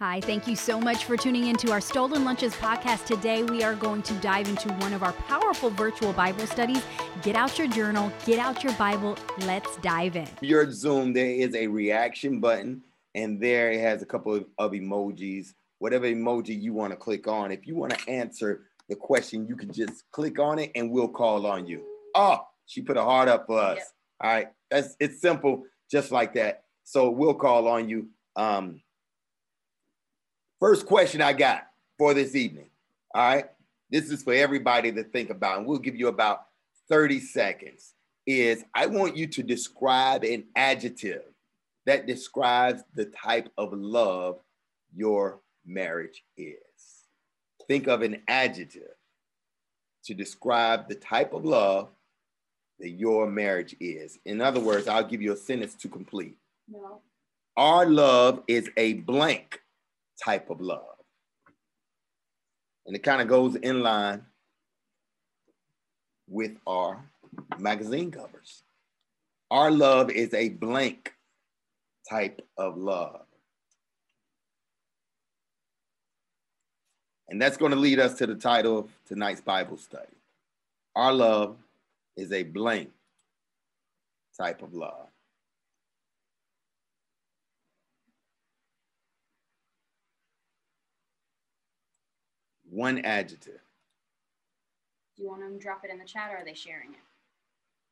Hi, thank you so much for tuning into our Stolen Lunches podcast. Today, we are going to dive into one of our powerful virtual Bible studies. Get out your journal, get out your Bible. Let's dive in. Your Zoom, there is a reaction button, and there it has a couple of, of emojis. Whatever emoji you want to click on. If you want to answer the question, you can just click on it and we'll call on you. Oh, she put a heart up for us. Yep. All right. That's it's simple, just like that. So we'll call on you. Um, First question I got for this evening. All right. This is for everybody to think about, and we'll give you about 30 seconds. Is I want you to describe an adjective that describes the type of love your marriage is. Think of an adjective to describe the type of love that your marriage is. In other words, I'll give you a sentence to complete. No. Our love is a blank type of love. And it kind of goes in line with our magazine covers. Our love is a blank type of love. And that's going to lead us to the title of tonight's Bible study. Our love is a blank type of love. One adjective. Do you want them to drop it in the chat or are they sharing it?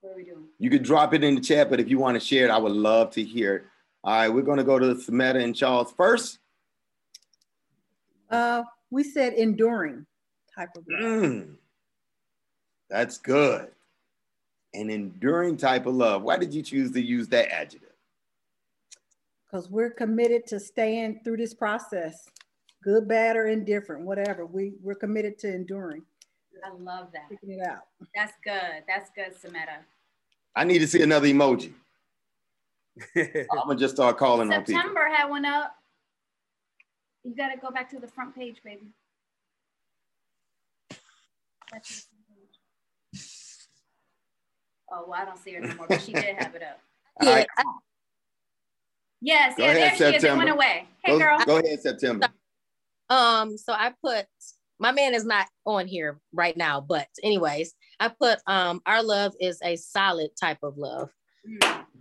What are we doing? You could drop it in the chat, but if you want to share it, I would love to hear it. All right, we're going to go to Sametta and Charles first. Uh, we said enduring type of love. Mm, that's good. An enduring type of love. Why did you choose to use that adjective? Because we're committed to staying through this process good, bad, or indifferent, whatever. We we're committed to enduring. I love that. Picking it out. That's good. That's good, Sametta. I need to see another emoji. I'm gonna just start calling September on people. September had one up. You gotta go back to the front page, baby. Oh, well, I don't see her anymore, but she did have it up. Yeah. Right. Yes, go yeah, ahead, there September. she is. It went away. Hey, go, girl. Go ahead, September. Um, so I put my man is not on here right now, but anyways, I put um our love is a solid type of love.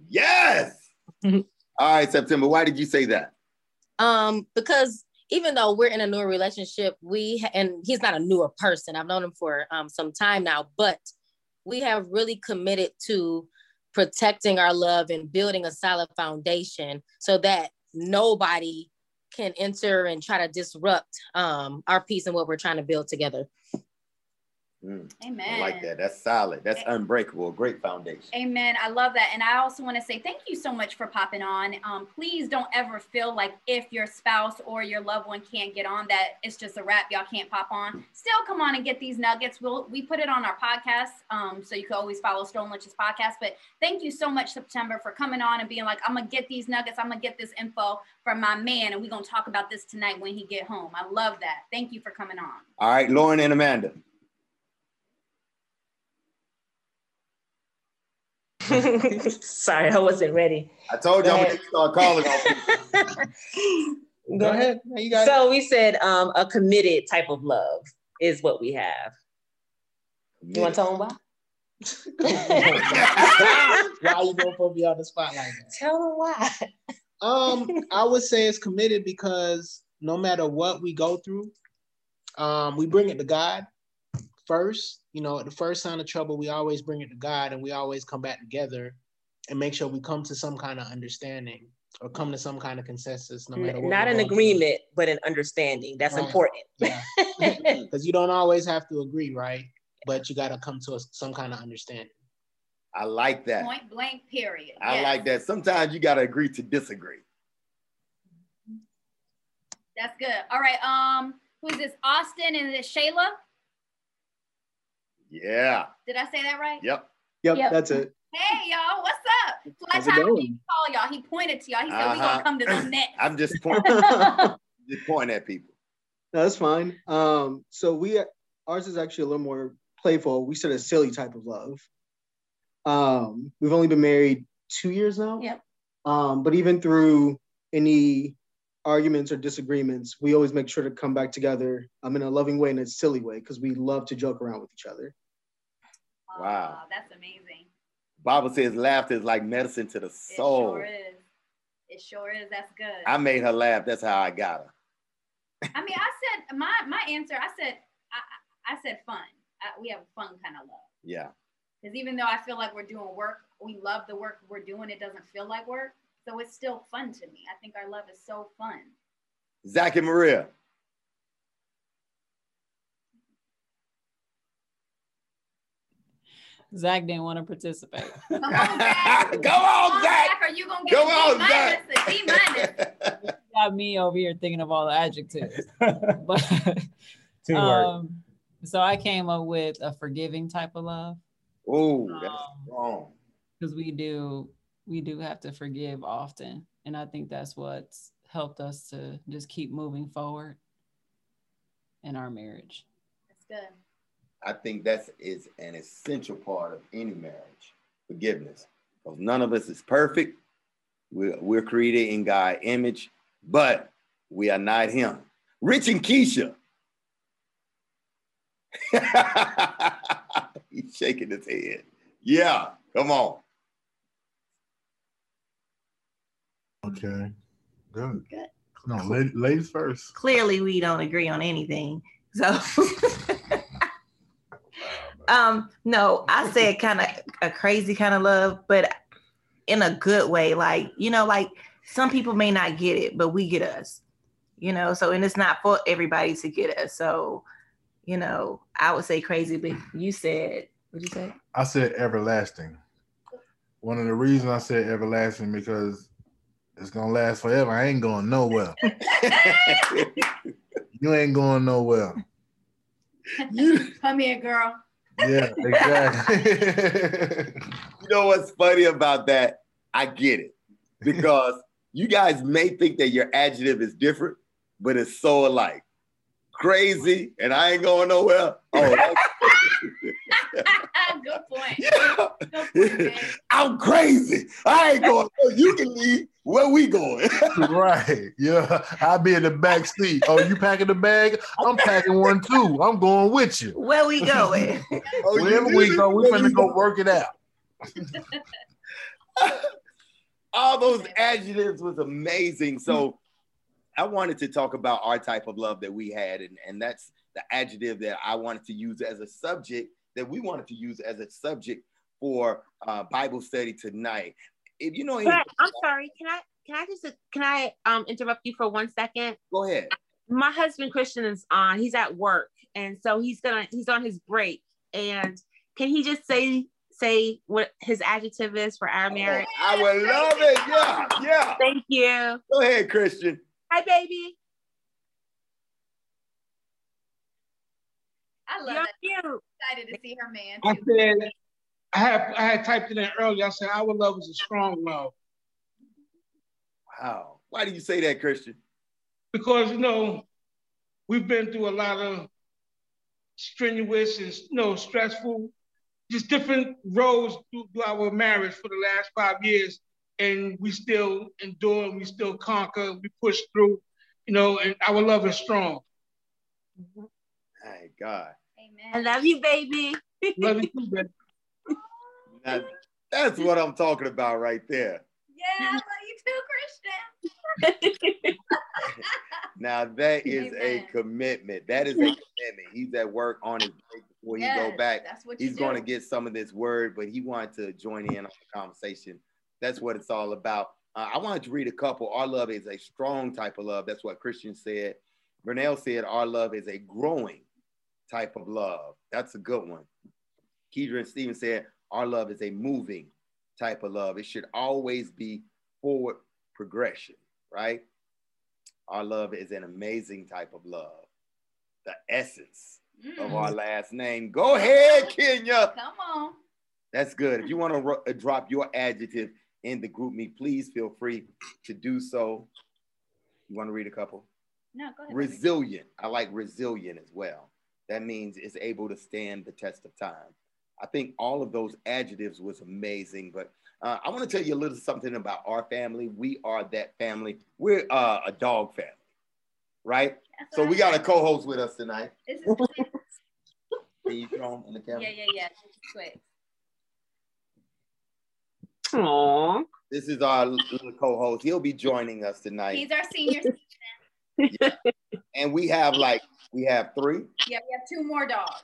Yes. All right, September. Why did you say that? Um, because even though we're in a newer relationship, we and he's not a newer person. I've known him for um, some time now, but we have really committed to protecting our love and building a solid foundation so that nobody can enter and try to disrupt um, our peace and what we're trying to build together. Mm, Amen. I like that. That's solid. That's unbreakable. Great foundation. Amen. I love that. And I also want to say thank you so much for popping on. Um, please don't ever feel like if your spouse or your loved one can't get on, that it's just a wrap. Y'all can't pop on. Still come on and get these nuggets. We'll we put it on our podcast. Um, so you can always follow Stone Lunches podcast. But thank you so much, September, for coming on and being like, I'm gonna get these nuggets, I'm gonna get this info from my man, and we're gonna talk about this tonight when he get home. I love that. Thank you for coming on. All right, Lauren and Amanda. Sorry, I wasn't ready. I told you I'm gonna start calling Go ahead. You got so we said um, a committed type of love is what we have. You want to tell them why? why you gonna put me on the spot like that? Tell them why. um, I would say it's committed because no matter what we go through, um, we bring it to God first, you know, at the first sign of trouble, we always bring it to God and we always come back together and make sure we come to some kind of understanding or come to some kind of consensus, no matter what. Not an agreement, through. but an understanding. That's right. important. Yeah. Because you don't always have to agree, right? But you got to come to a, some kind of understanding. I like that. Point blank, period. I yes. like that. Sometimes you got to agree to disagree. That's good. All right. Um, who's this? Austin and this Shayla? Yeah. Did I say that right? Yep. Yep, yep. that's it. Hey y'all, what's up? Flat time didn't call y'all. He pointed to y'all. He said uh-huh. we gonna uh-huh. come to the next. I'm just pointing, just pointing at people. No, that's fine. Um, so we ours is actually a little more playful. We said a silly type of love. Um, we've only been married two years now. Yep. Um, but even through any arguments or disagreements, we always make sure to come back together um, in a loving way and a silly way because we love to joke around with each other. Wow. That's amazing. Bible says laughter is like medicine to the soul. It sure is. It sure is. That's good. I made her laugh. That's how I got her. I mean, I said my my answer. I said I, I I said fun. I, we have a fun kind of love. Yeah. Because even though I feel like we're doing work, we love the work we're doing. It doesn't feel like work, so it's still fun to me. I think our love is so fun. Zach and Maria. Zach didn't want to participate. Come on, Zach. Come Come on, on, Zach. Zach. Are you gonna get Come a on, Zach. minus? Minus. Got me over here thinking of all the adjectives. But Teamwork. um, so I came up with a forgiving type of love Oh, that's Um, strong. because we do we do have to forgive often, and I think that's what's helped us to just keep moving forward in our marriage. That's good. I think that is is an essential part of any marriage, forgiveness. Because none of us is perfect. We're, we're created in God's image, but we are not Him. Rich and Keisha. He's shaking his head. Yeah, come on. Okay. Good. Good. No, ladies first. Clearly, we don't agree on anything. So, um, no, I said kind of a crazy kind of love, but in a good way. Like, you know, like some people may not get it, but we get us, you know. So, and it's not for everybody to get us. So, you know, I would say crazy, but you said, what'd you say? I said everlasting. One of the reasons I said everlasting because it's gonna last forever. I ain't going nowhere. You ain't going nowhere. Come here, girl. Yeah, exactly. You know what's funny about that? I get it because you guys may think that your adjective is different, but it's so alike. Crazy, and I ain't going nowhere. Oh, that's- good point. yeah. Good point, man. I'm crazy. I ain't going. You can leave. Where we going? right. Yeah. I'll be in the back seat. Oh, you packing the bag? I'm packing one too. I'm going with you. Where we going? Oh, Wherever we leaving? go, we Where finna we go work it out. All those adjectives was amazing. So I wanted to talk about our type of love that we had, and, and that's the adjective that I wanted to use as a subject that we wanted to use as a subject for uh, Bible study tonight. If you know, any- But I'm sorry. Can I can I just can I um interrupt you for one second? go ahead. My husband Christian is on. He's at work, and so he's gonna he's on his break. And can he just say say what his adjective is for our marriage? I would love it. Yeah, yeah. Thank you. Go ahead, Christian. Hi, baby. I love You're that. cute. Excited to see her man. I Too. said, I had I had typed it in earlier. I said, our love is a strong love Wow. Why do you say that, Christian? because you know we've been through a lot of strenuous and you know stressful, just different roads through, through our marriage for the last five years, and we still endure, we still conquer, we push through, you know, and our love is strong. My God. I love you, baby. Love you too, baby. Now, that's what I'm talking about right there. Yeah, I love you too, Christian. Now that is a commitment. That is a commitment. He's at work on his break before he go back. That's what He's going to get some of this word, but he wanted to join in on the conversation. That's what it's all about. Uh, I wanted to read a couple. Our love is a strong type of love. That's what Christian said. Vernell said our love is a growing type of love. That's a good one. Kedra and Stephen said our love is a moving type of love. It should always be forward progression, right? Our love is an amazing type of love. The essence of our last name. Go ahead, Kenya. Come on. That's good. If you want to uh, drop your adjective in the GroupMe, please feel free to do so. You want to read a couple? No, go ahead. Resilient. I like resilient as well. That means it's able to stand the test of time. I think all of those adjectives was amazing, but Uh, I want to tell you a little something about our family. We are that family. We're uh, a dog family, right? That's So we I got a co-host with us tonight. This is Can you throw him in the camera? yeah, yeah, yeah. This quick. Aww. This is our little co-host. He'll be joining us tonight. He's our senior. yeah. and we have like we have three. yeah, we have two more dogs.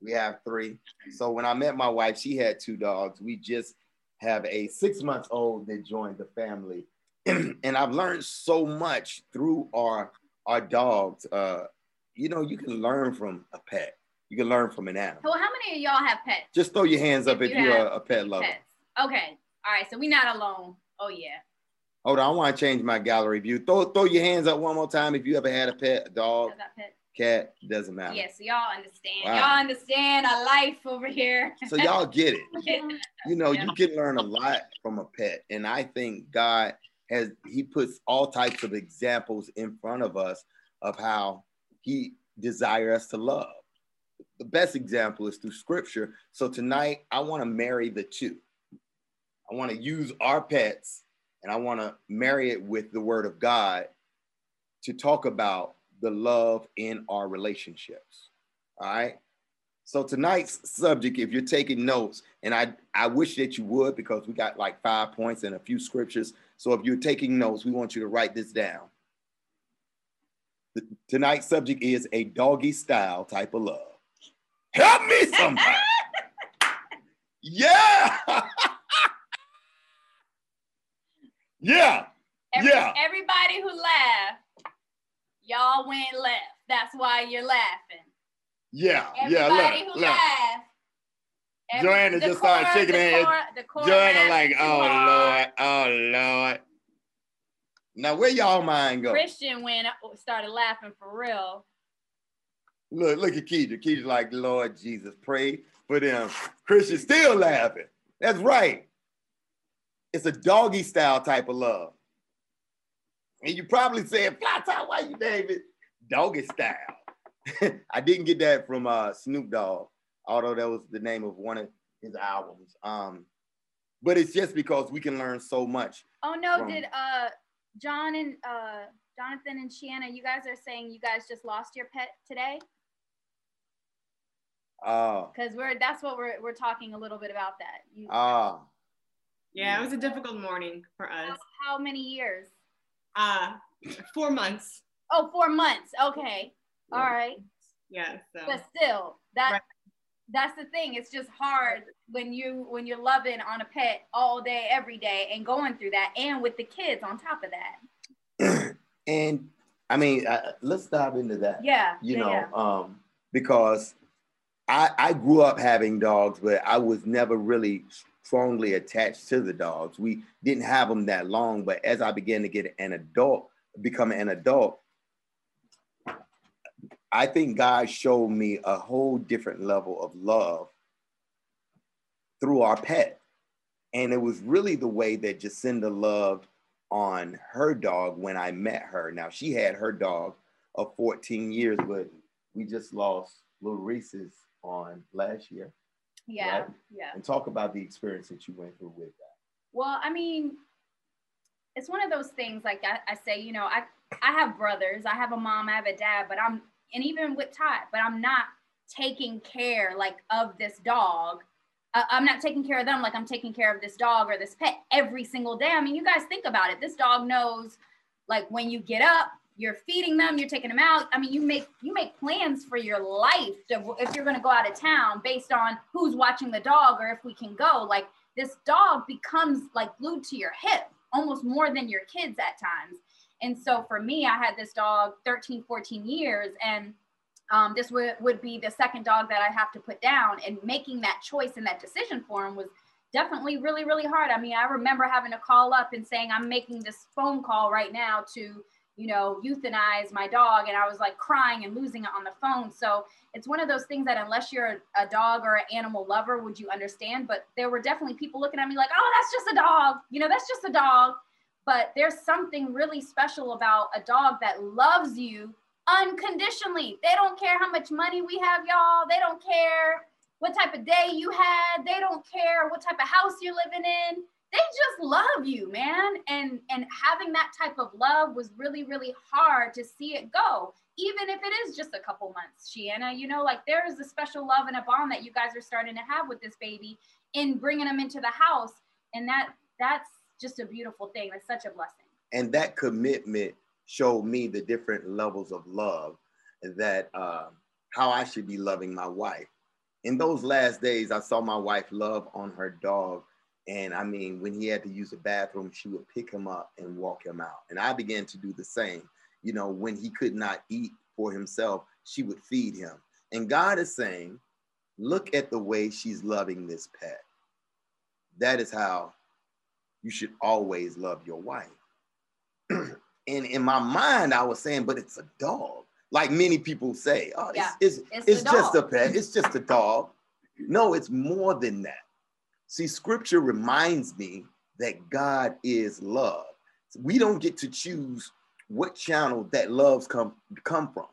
We have three. So when I met my wife, she had two dogs. We just have a six months old that joined the family. and I've learned so much through our our dogs. Uh, you know, you can learn from a pet. You can learn from an animal. So how many of y'all have pets? Just throw your hands up If if you you're a, pet lover. Pets. Okay. All right. So we're not alone. Oh yeah. Hold on, I want to change my gallery view. Throw throw your hands up one more time if you ever had a pet, a dog, How's that pet? Cat, doesn't matter. Yes, y'all understand. Wow. Y'all understand our life over here. So y'all get it. you know, Yeah. you can learn a lot from a pet. And I think God has, He puts all types of examples in front of us of how He desires us to love. The best example is through scripture. So tonight, I want to marry the two. I want to use our pets and I want to marry it with the word of God to talk about the love in our relationships. All right. So tonight's subject, if you're taking notes, and I, I wish that you would because we got like five points and a few scriptures. So if you're taking notes, we want you to write this down. The- tonight's subject is a doggy style type of love. Help me somebody. yeah. yeah. Every, Yeah. Everybody who laughed, y'all went left. That's why you're laughing. Yeah. Yeah. Everybody Look, who look. laughed. every- Joanna just started shaking her head. core- core Joanna like, oh. Lord, oh Lord. Now where y'all mind go? Christian went started laughing for real. Look, look at Keisha. Keisha like, Lord Jesus, pray for them. Christian still laughing. That's right. It's a doggy style type of love. And you probably saying, fly top, why you name it doggy style? I didn't get that from uh, Snoop Dogg, although that was the name of one of his albums. Um, but it's just because we can learn so much. Oh no, From- did uh John and uh Jonathan and Shanna, you guys are saying you guys just lost your pet today? Oh. Because we're that's what we're we're talking a little bit about that. You, uh, Yeah, it was a difficult morning for how, us. how many years? Uh, four months. Oh, four months. Okay. All right. Yeah, so But still, that Right. that's the thing. It's just hard when you when you're loving on a pet all day, every day, and going through that, and with the kids on top of that. and I mean, uh, let's dive into that. Yeah. you yeah, know, yeah. um, because I, I grew up having dogs, but I was never really strongly attached to the dogs. We didn't have them that long, but as I began to get an adult, become an adult, I think God showed me a whole different level of love through our pet. And it was really the way that Jacinda loved on her dog when I met her. Now, she had her dog of 14 years, but we just lost little Reese's on last year. Yeah. right? Yeah. And talk about the experience that you went through with that. Well, I mean, it's one of those things. Like I, I say, you know, I I have brothers, I have a mom, I have a dad, but I'm and even with Todd, but I'm not taking care like of this dog. I'm not taking care of them like I'm taking care of this dog or this pet every single day. I mean, you guys think about it. This dog knows, like when you get up, you're feeding them, you're taking them out. I mean, you make you make plans for your life to, if you're going to go out of town based on who's watching the dog or if we can go. Like this dog becomes like glued to your hip almost more than your kids at times. And so for me, I had this dog 13, 14 years, and um, this would, would be the second dog that I have to put down. And making that choice and that decision for him was definitely really, really hard. I mean, I remember having to call up and saying, I'm making this phone call right now to, you know, euthanize my dog. And I was like crying and losing it on the phone. So it's one of those things that unless you're a, dog or an animal lover, would you understand? But there were definitely people looking at me like, oh, that's just a dog. You know, that's just a dog. But there's something really special about a dog that loves you unconditionally. They don't care how much money we have, y'all. They don't care what type of day you had. They don't care what type of house you're living in. They just love you, man. And and having that type of love was really, really hard to see it go, even if it is just a couple months, Shiana. You know, like there is a special love and a bond that you guys are starting to have with this baby in bringing them into the house. And that that's just a beautiful thing. It's such a blessing. And that commitment showed me the different levels of love that uh, how I should be loving my wife. In those last days, I saw my wife love on her dog. And I mean, when he had to use the bathroom, she would pick him up and walk him out. And I began to do the same. You know, when he could not eat for himself, she would feed him. And God is saying, look at the way she's loving this pet. That is how you should always love your wife. and in my mind, I was saying, but it's a dog. Like many people say, oh, Yeah, it's, it's, it's it's, just a pet, it's just a dog. No, it's more than that. See, scripture reminds me that God is love. We don't get to choose what channel that loves come, come from,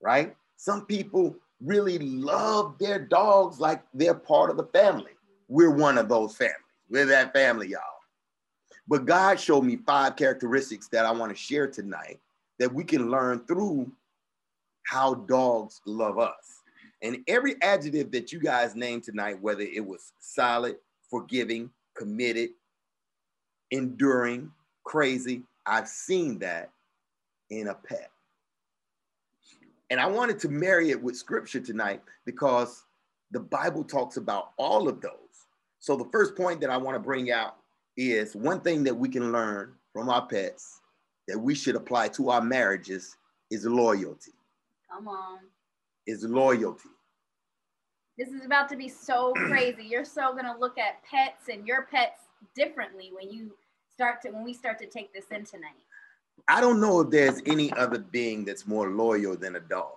right? Some people really love their dogs like they're part of the family. We're one of those families. We're that family, y'all. But God showed me five characteristics that I want to share tonight that we can learn through how dogs love us. And every adjective that you guys named tonight, whether it was solid, forgiving, committed, enduring, crazy, I've seen that in a pet. And I wanted to marry it with scripture tonight because the Bible talks about all of those. So the first point that I want to bring out is one thing that we can learn from our pets that we should apply to our marriages is loyalty. Come on. Is loyalty. This is about to be so crazy. You're so gonna look at pets and your pets differently when you start to when we start to take this in tonight. I don't know if there's any other being that's more loyal than a dog.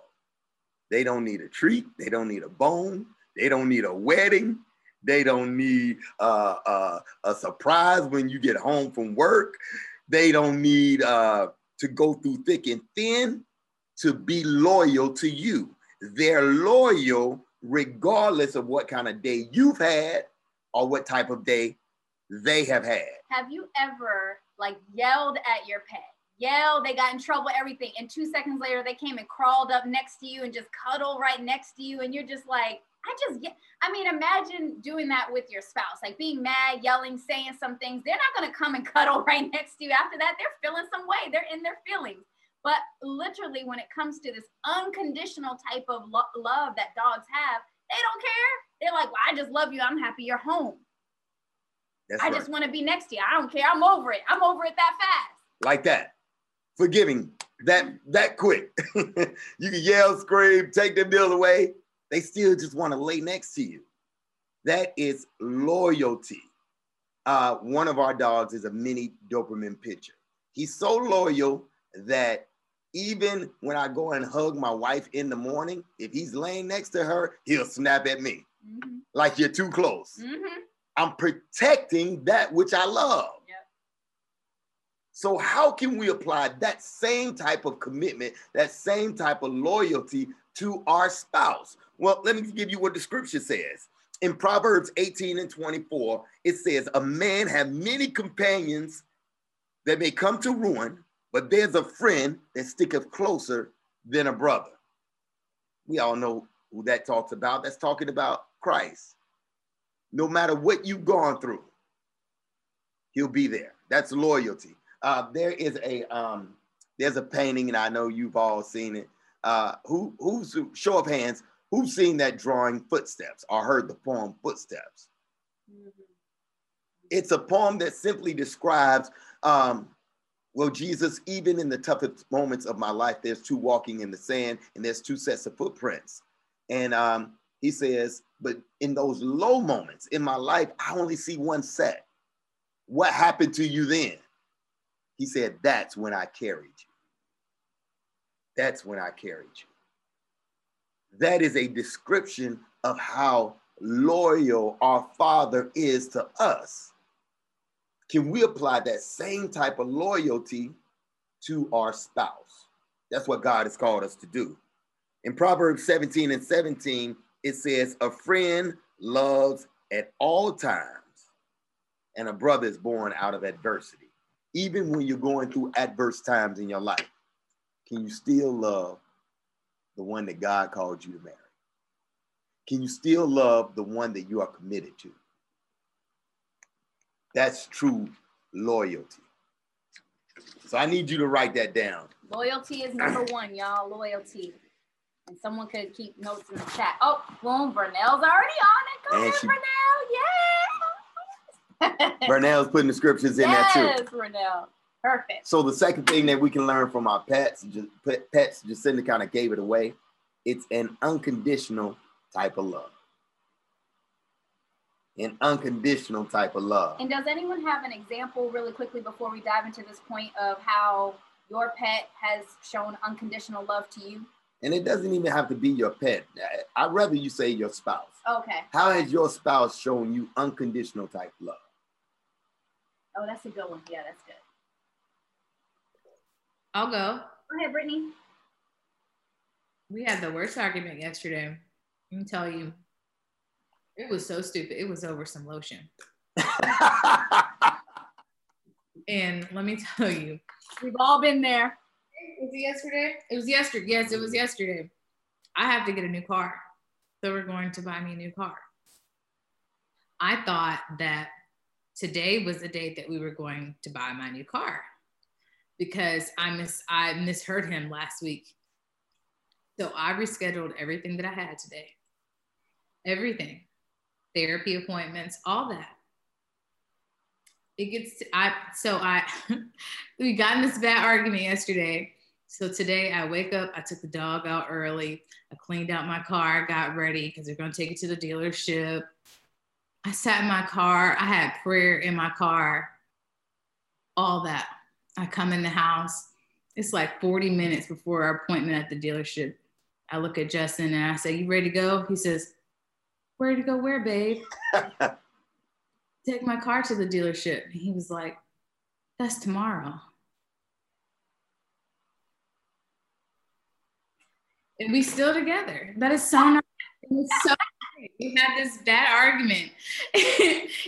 They don't need a treat. They don't need a bone. They don't need a wedding. They don't need uh, uh, a surprise when you get home from work. They don't need uh, to go through thick and thin to be loyal to you. They're loyal regardless of what kind of day you've had or what type of day they have had. Have you ever like yelled at your pet? Yelled, they got in trouble, everything. And two seconds later, they came and crawled up next to you and just cuddle right next to you. And you're just like, I just get, I mean, imagine doing that with your spouse, like being mad, yelling, saying some things. They're not going to come and cuddle right next to you. After that, they're feeling some way. They're in their feelings. But literally, when it comes to this unconditional type of lo- love that dogs have, they don't care. They're like, well, I just love you. I'm happy you're home. That's I right. just want to be next to you. I don't care. I'm over it. I'm over it that fast. like that. Forgiving that that quick. you can yell, scream, take their bills away. They still just want to lay next to you. That is loyalty. Uh, one of our dogs is a mini Doberman pinscher. He's so loyal that even when I go and hug my wife in the morning, if he's laying next to her, he'll snap at me Mhm. like you're too close. Mhm. I'm protecting that which I love. Yep. So, how can we apply that same type of commitment, that same type of loyalty to our spouse? Well, let me give you what the scripture says. In Proverbs 18 and 24, it says, A man have many companions that may come to ruin, but there's a friend that sticketh closer than a brother. We all know who that talks about. That's talking about Christ. No matter what you've gone through, he'll be there. That's loyalty. Uh, there is a um, there's a painting, and I know you've all seen it. Uh, who who's show of hands? Who's seen that drawing Footsteps or heard the poem Footsteps? It's a poem that simply describes, um, well, Jesus, even in the toughest moments of my life, there's two walking in the sand and there's two sets of footprints. And um, he says, but in those low moments in my life, I only see one set. What happened to you then? He said, that's when I carried you. That's when I carried you. That is a description of how loyal our Father is to us. Can we apply that same type of loyalty to our spouse? That's what God has called us to do. In Proverbs 17 and 17, it says, A friend loves at all times, and a brother is born out of adversity. Even when you're going through adverse times in your life, can you still love the one that God called you to marry? Can you still love the one that you are committed to? That's true loyalty. So I need you to write that down. Loyalty is number one, y'all. Loyalty. And someone could keep notes in the chat. Oh, boom, Vernell's already on it. Go And ahead, she- Vernell. Yeah. Vernell's putting the scriptures in there too. yes, Vernell. Perfect. So the second thing that we can learn from our pets, just pet- pets, Jacinda kind of gave it away. It's an unconditional type of love. An unconditional type of love. And does anyone have an example really quickly before we dive into this point of how your pet has shown unconditional love to you? And it doesn't even have to be your pet. I- I'd rather you say your spouse. Okay. How has your spouse shown you unconditional type love? Oh, that's a good one. Yeah, that's good. I'll go. Go ahead, Brittany. We had the worst argument yesterday. Let me tell you, it was so stupid. It was over some lotion. and let me tell you, We've all been there. was it yesterday? It was yesterday. Yes, it was yesterday. I have to get a new car. So we're going to buy me a new car. I thought that today was the date that we were going to buy my new car because I miss I misheard him last week. So I rescheduled everything that I had today. Everything. Therapy appointments, all that. It gets to, I so I we got in this bad argument yesterday. So today I wake up, I took the dog out early, I cleaned out my car, got ready because we're gonna take it to the dealership. I sat in my car, I had prayer in my car, all that. I come in the house. It's like 40 minutes before our appointment at the dealership. I look at Justin and I say, You ready to go? He says, Ready to go where, babe? Take my car to the dealership. And he was like, That's tomorrow. And we still together. That is so nice. It's so. We had this bad argument.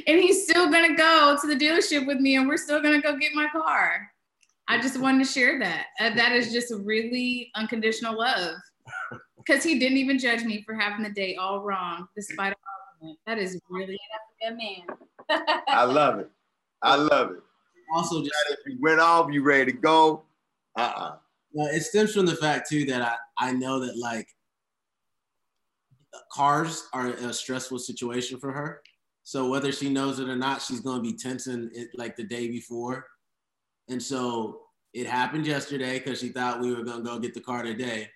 and he's still gonna go to the dealership with me and we're still gonna go get my car. I just wanted to share that. Uh, that is just really unconditional love. Because he didn't even judge me for having the date all wrong, despite our argument. That is really That's a good man. I love it. I love it. Also, just if you went off, you ready to go? Uh-uh. No, it stems from the fact too that I, I know that like cars are a stressful situation for her. So whether she knows it or not, she's gonna be tensing it like the day before. And so it happened yesterday because she thought we were gonna go get the car today.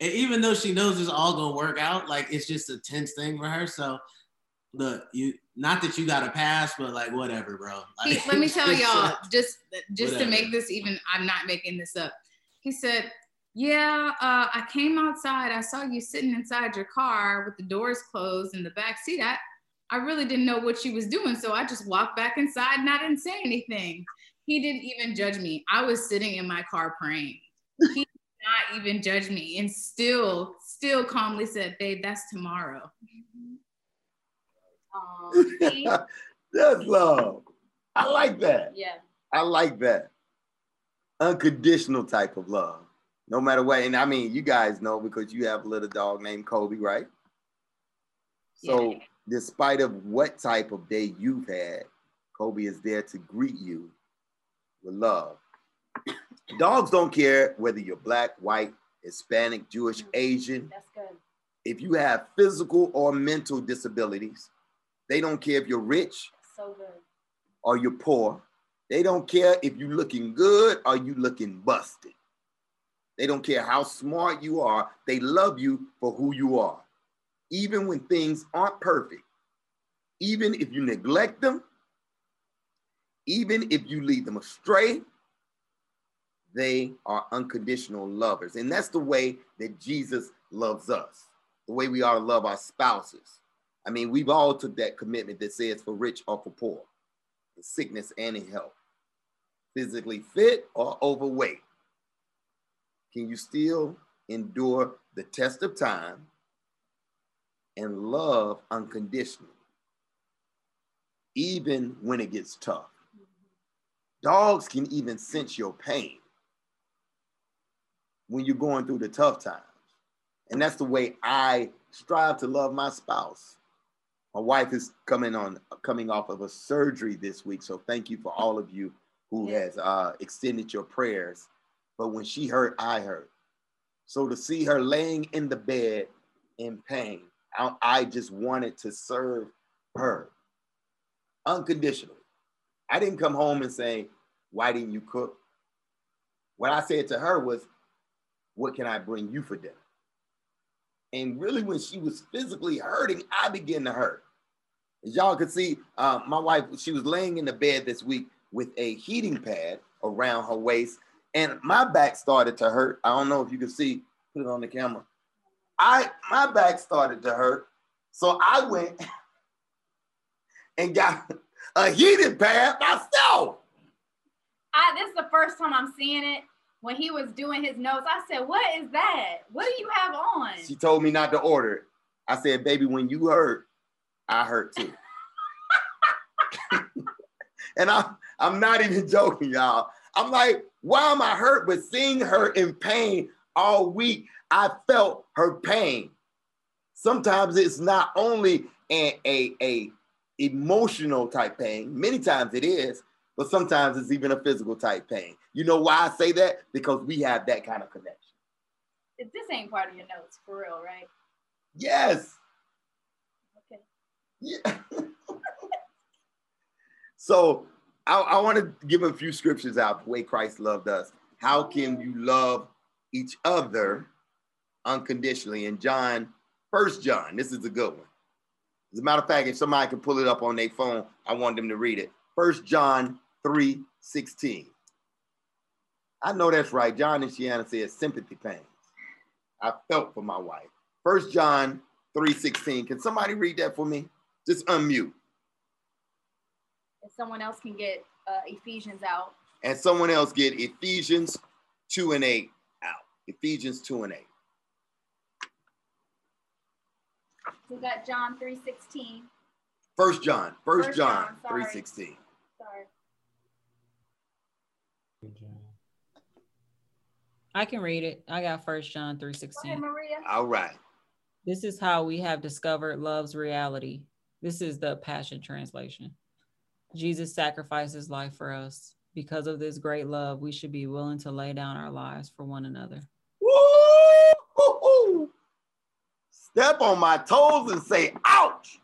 And even though she knows it's all gonna work out, like it's just a tense thing for her. So look, you not that you got a pass, but like whatever, bro. Like, let me tell y'all, uh, just just to make this even, I'm not making this up. He said, "Yeah, uh, I came outside. I saw you sitting inside your car with the doors closed in the back seat. I, I really didn't know what you was doing, so I just walked back inside and I didn't say anything. He didn't even judge me. I was sitting in my car praying. He not even judge me, and still, still calmly said, "Babe, that's tomorrow." Um. That's love. I like that. yeah. I like that. Unconditional type of love. No matter what. And I mean, you guys know because you have a little dog named Kobe, right? So, despite of what type of day you've had, Kobe is there to greet you with love. Dogs don't care whether you're black, white, Hispanic, Jewish, mm-hmm. Asian. That's good. If you have physical or mental disabilities, they don't care if you're rich So or you're poor. They don't care if you're looking good or you looking busted. They don't care how smart you are. They love you for who you are. Even when things aren't perfect, even if you neglect them, even if you lead them astray, they are unconditional lovers. And that's the way that Jesus loves us, the way we ought to love our spouses. I mean, we've all took that commitment that says for rich or for poor, in sickness and in health, physically fit or overweight. Can you still endure the test of time and love unconditionally? even when it gets tough. Dogs can even sense your pain when you're going through the tough times. And that's the way I strive to love my spouse. My wife is coming on coming off of a surgery this week, so thank you for all of you who has uh, extended your prayers. But when she hurt, I hurt. So to see her laying in the bed in pain, I, I just wanted to serve her unconditionally. I didn't come home and say, Why didn't you cook? What I said to her was, What can I bring you for dinner? And really, when she was physically hurting, I began to hurt. As y'all could see, uh, my wife, she was laying in the bed this week with a heating pad around her waist, and my back started to hurt. I don't know if you can see, put it on the camera. I my back started to hurt. So I went and got a heated pad myself. I this is the first time I'm seeing it. When he was doing his notes, I said, "What is that? What do you have on?" She told me not to order it. I said, "Baby, when you hurt, I hurt too." and I'm I'm not even joking, y'all. I'm like, why am I hurt? But seeing her in pain all week, I felt her pain. Sometimes it's not only a, a, a emotional type pain, many times it is, but sometimes it's even a physical type pain. You know why I say that? Because we have that kind of connection. If this ain't part of your notes, for real, right? Yes. Okay. Yeah. so I, I want to give a few scriptures out the way Christ loved us. How can you love each other unconditionally? In John, First John, this is a good one. As a matter of fact, if somebody can pull it up on their phone, I want them to read it. First John 3 16. I know that's right. John and Shiana said sympathy pains. I felt for my wife. First John 3 16. Can somebody read that for me? Just unmute. If someone else can get uh, Ephesians out. And someone else get Ephesians 2 and 8 out. Ephesians 2 and 8. We got John 3:16. First John. First, First John, John, sorry. 3:16. Sorry. I can read it. I got First John three Go ahead, sixteen. Maria. All right. This is how we have discovered love's reality. This is the Passion Translation. Jesus sacrificed his life for us. Because of this great love, we should be willing to lay down our lives for one another. Woo! Step on my toes and say, ouch.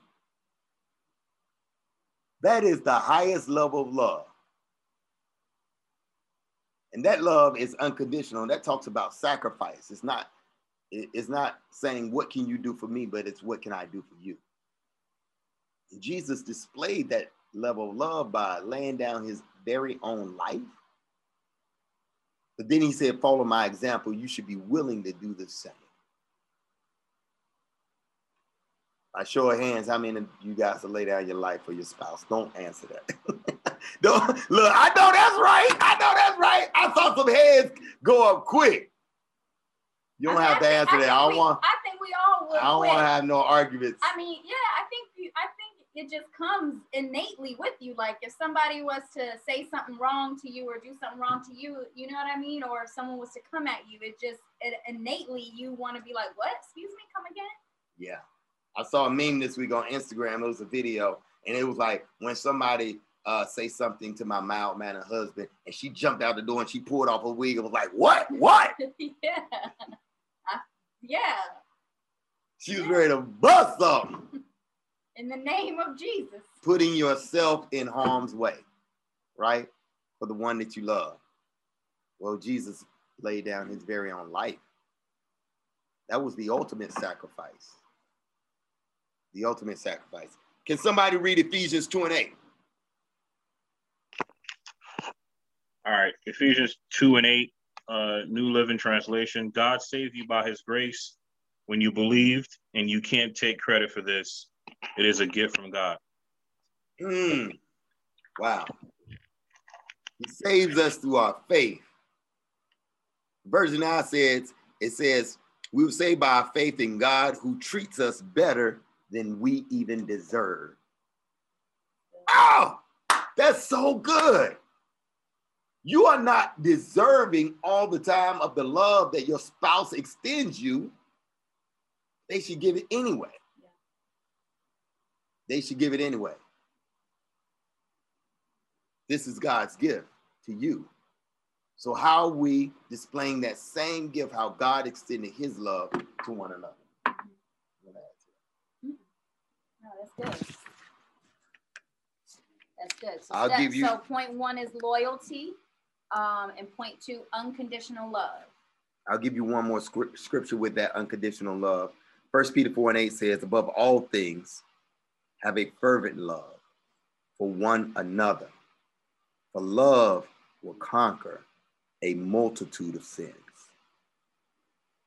That is the highest level of love. And that love is unconditional. That talks about sacrifice. It's not, it's not saying what can you do for me, but it's what can I do for you. And Jesus displayed that level of love by laying down his very own life. But then he said, follow my example. You should be willing to do the same. By show of hands, how many of you guys will lay down your life for your spouse? Don't answer that. Don't look, I know that's right. I know that's right. I saw some heads go up quick. You don't have to answer that. I don't we, want I think we all would. I don't want to have no arguments. I mean, yeah, I think you, I think it just comes innately with you. Like if somebody was to say something wrong to you or do something wrong to you, you know what I mean? Or if someone was to come at you, it just it innately you want to be like, what? Excuse me, come again? Yeah. I saw a meme this week on Instagram. It was a video, and it was like when somebody uh, say something to my mild mannered husband, and she jumped out the door and she pulled off her wig and was like, "What? What?" yeah. I- yeah. She was ready to bust something, In the name of Jesus. putting yourself in harm's way, right, for the one that you love. Well, Jesus laid down His very own life. That was the ultimate sacrifice. The ultimate sacrifice. Can somebody read Ephesians 2 and 8? All right, Ephesians 2 and 8, uh, New Living Translation. God saved you by his grace when you believed, and you can't take credit for this. It is a gift from God. Hmm. Wow. He saves us through our faith. Version I says, it says, we were saved by our faith in God who treats us better than we even deserve. Oh, that's so good. You are not deserving all the time of the love that your spouse extends you. They should give it anyway. They should give it anyway. This is God's gift to you. So, how are we displaying that same gift, how God extended his love to one another? No, that's good. That's good. So, I'll step- give you- so point one is loyalty, um, and point to unconditional love. I'll give you one more scrip- scripture with that unconditional love. First Peter 4 and 8 says, above all things, have a fervent love for one another. For love will conquer a multitude of sins.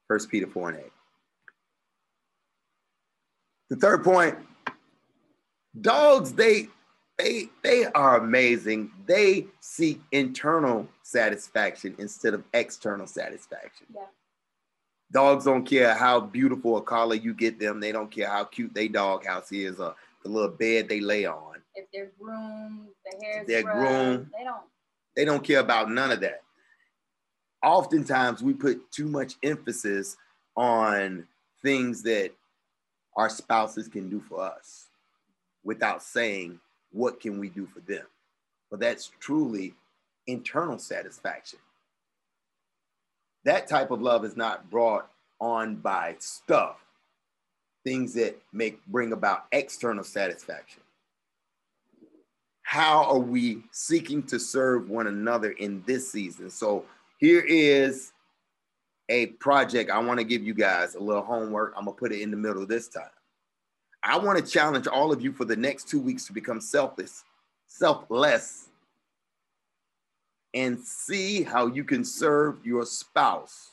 First Peter 4 and 8. The third point, dogs, they they they are amazing. They seek internal satisfaction instead of external satisfaction. Yeah. Dogs don't care how beautiful a collar you get them. They don't care how cute they dog house is or the little bed they lay on. If they're groomed, the hair's They're rubbed, groomed. They don't. They don't care about none of that. Oftentimes, we put too much emphasis on things that our spouses can do for us without saying, what can we do for them? But that's truly internal satisfaction. That type of love is not brought on by stuff, things that make bring about external satisfaction. How are we seeking to serve one another in this season? So here is a project I want to give you guys a little homework. I'm gonna put it in the middle this time. I want to challenge all of you for the next two weeks to become selfless, selfless, and see how you can serve your spouse.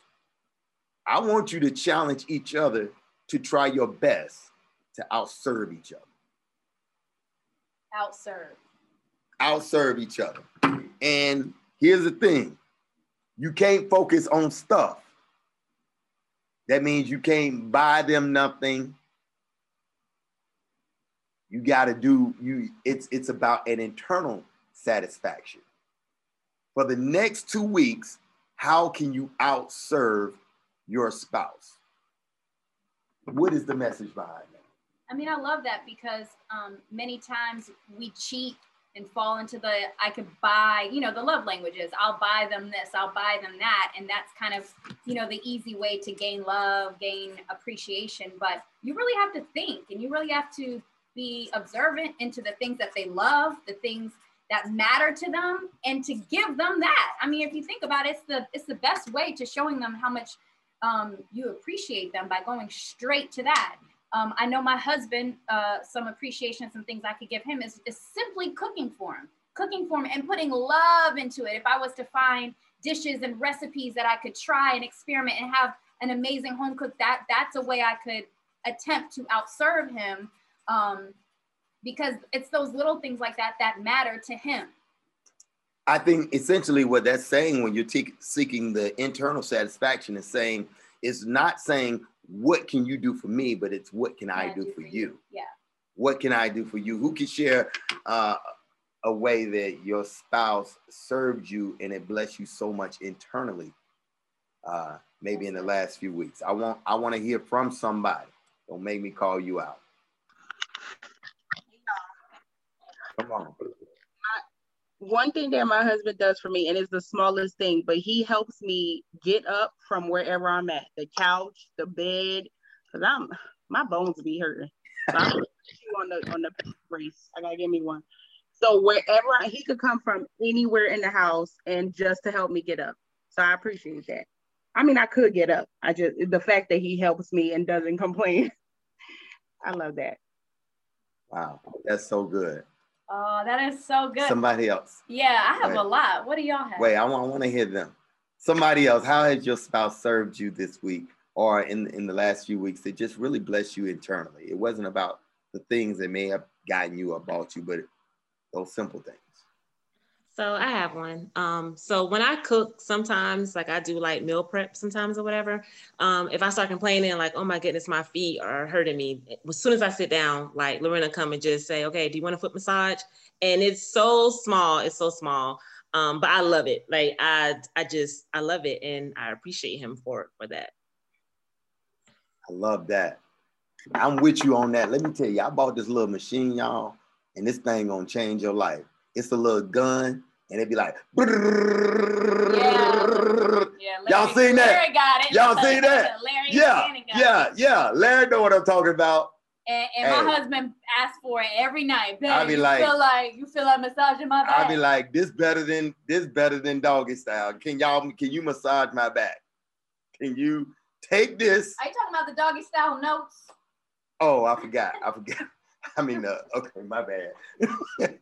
I want you to challenge each other to try your best to outserve each other, Outserve. outserve each other. And here's the thing you can't focus on stuff. That means you can't buy them nothing. You got to do you it's it's about an internal satisfaction. For the next 2 weeks, how can you outserve your spouse? What is the message behind that? I mean, I love that because um, many times we cheat and fall into the I could buy, you know, the love languages. I'll buy them this, I'll buy them that. And that's kind of, you know, the easy way to gain love, gain appreciation. But you really have to think and you really have to be observant into the things that they love, the things that matter to them, and to give them that. I mean, if you think about it, it's the it's the best way to showing them how much um, you appreciate them by going straight to that. Um, I know my husband, uh, some appreciation, some things I could give him is, is simply cooking for him, cooking for him and putting love into it. If I was to find dishes and recipes that I could try and experiment and have an amazing home cook, that that's a way I could attempt to outserve him um, because it's those little things like that that matter to him. I think essentially what that's saying when you're te- seeking the internal satisfaction is saying it's not saying what can you do for me, but it's what can I do for you. Yeah. What can I do for you? Who can share uh, a way that your spouse served you and it blessed you so much internally? Uh, maybe in the last few weeks. I want I want to hear from somebody. Don't make me call you out. Come on. one thing that my husband does for me, and it's the smallest thing, but he helps me get up from wherever I'm at, the couch, the bed, because I'm my bones be hurting. So I'm gonna put you on the on the brace. I gotta give me one. So wherever I, he could come from anywhere in the house and just to help me get up. So I appreciate that. I mean, I could get up. I just the fact that he helps me and doesn't complain. I love that. Wow, that's so good. Oh, that is so good. Somebody else. Yeah, I have a lot. What do y'all have? Wait, I want, I want to hear them. Somebody else. How has your spouse served you this week or in in the last few weeks? It just really blessed you internally. It wasn't about the things that may have gotten you or bought you, but those simple things. So I have one. Um, so when I cook, sometimes like I do like meal prep sometimes or whatever. Um, if I start complaining like, oh my goodness, my feet are hurting me. As soon as I sit down, like Lorena come and just say, okay, do you want a foot massage? And it's so small. It's so small. Um, but I love it. Like I, I just, I love it, and I appreciate him for for that. I love that. I'm with you on that. Let me tell you, I bought this little machine, y'all, and this thing gonna change your life. It's a little gun, and it'd be like, Yeah, y'all seen that? Larry got it. Y'all seen that? Larry Yeah, yeah, yeah. Larry know what I'm talking about. And, and my Hey. husband asks for it every night. Babe, I be like- feel like you feel like massaging my back. I'd be like, this better than this better than doggy style. Can y'all can you massage my back? Can you take this? Are you talking about the doggy style notes? Oh, I forgot. I forgot. I mean, uh, okay, my bad.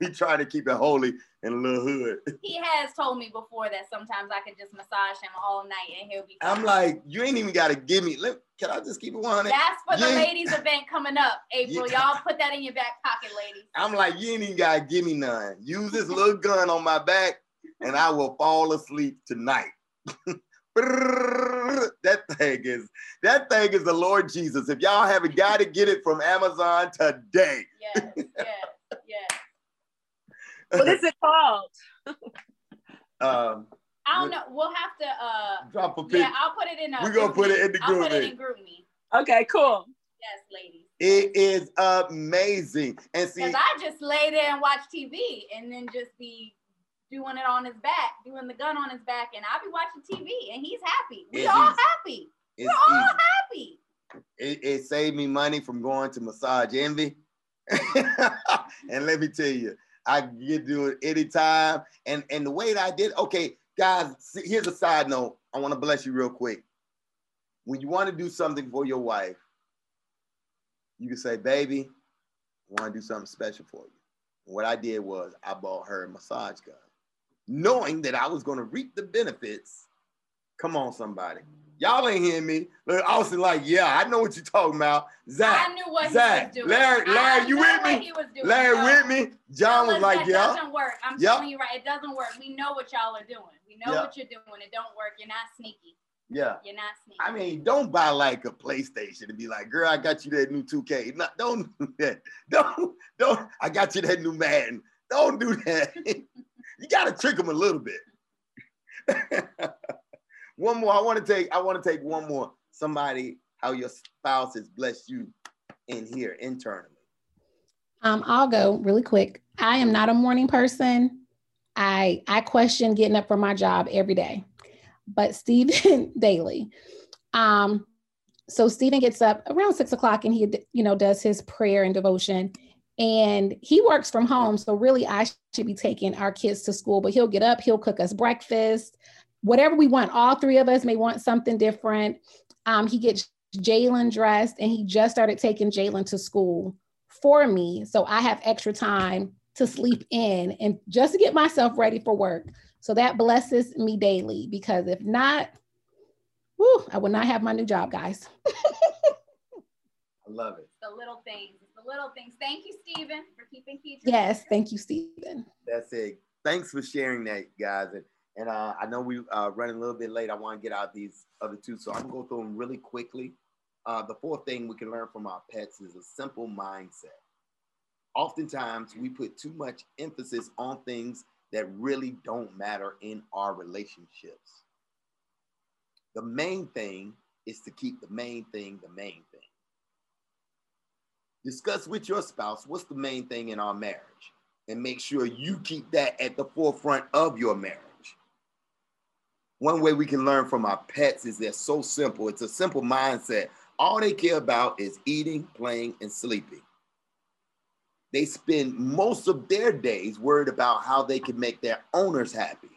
we try to keep it holy in a little hood. He has told me before that sometimes I could just massage him all night and he'll be. I'm like, you ain't even got to give me. Let, can I just keep it one? That's for the You ain't- ladies event coming up, April. Yeah. Y'all put that in your back pocket, ladies. I'm like, you ain't even got to give me none. Use this little gun on my back, and I will fall asleep tonight. that thing is that thing is the Lord Jesus. If y'all haven't got to get it from Amazon today. Yes, yes, yes. What is it called? Um, I don't know. We'll have to. uh Drop a pic. Yeah, I'll put it in. A We're gonna group put it in the I'll put it in GroupMe. Okay, cool. Yes, ladies. It is amazing. And see, Because I just lay there and watch TV and then just be doing it on his back, doing the gun on his back, and I'll be watching TV and he's happy. We It's all easy. happy. It's We're all easy. happy. it, it saved me money from going to massage envy. and let me tell you, I can get to do it anytime. And and the way that I did, okay, guys, here's a side note. I want to bless you real quick. When you want to do something for your wife, you can say, baby, I want to do something special for you. And what I did was I bought her a massage gun, knowing that I was going to reap the benefits. Come on, somebody. Y'all ain't hearing me. Look, Austin, like, yeah, I know what you're talking about. Zach, I knew what Zach, he was doing. Larry, I Larry, you know with me? he was doing. Larry No. with me. John was like, yeah. doesn't work. I'm Yep. telling you right, it doesn't work. We know what y'all are doing. We know Yeah. what you're doing. It don't work. You're not sneaky. Yeah. You're not sneaky. I mean, don't buy like a PlayStation and be like, girl, I got you that new 2K. No, don't do that. Don't, don't, I got you that new Madden. Don't do that. you gotta trick them a little bit. one more. I want to take, I want to take one more. Somebody, how your spouse has blessed you in here internally. Um, I'll go really quick. I am not a morning person. I I question getting up for my job every day, but Stephen daily. Um, so Stephen gets up around six o'clock and he you know does his prayer and devotion, and he works from home. So really, I should be taking our kids to school, but he'll get up, he'll cook us breakfast, whatever we want. All three of us may want something different. Um, he gets Jalen dressed, and he just started taking Jalen to school for me so I have extra time to sleep in and just to get myself ready for work. So that blesses me daily because if not, whew, I would not have my new job, guys. I love it. the little things. It's the little things. Thank you, Stephen, for keeping Keith. Yes, thank you, Stephen. That's it. Thanks for sharing that, guys. And, and uh, I know we uh, running a little bit late. I want to get out these other two, so I'm gonna go through them really quickly. Uh, the fourth thing we can learn from our pets is a simple mindset. Oftentimes, we put too much emphasis on things that really don't matter in our relationships. The main thing is to keep the main thing the main thing. Discuss with your spouse what's the main thing in our marriage and make sure you keep that at the forefront of your marriage. One way we can learn from our pets is they're so simple. It's a simple mindset. All they care about is eating, playing, and sleeping. They spend most of their days worried about how they can make their owners happy.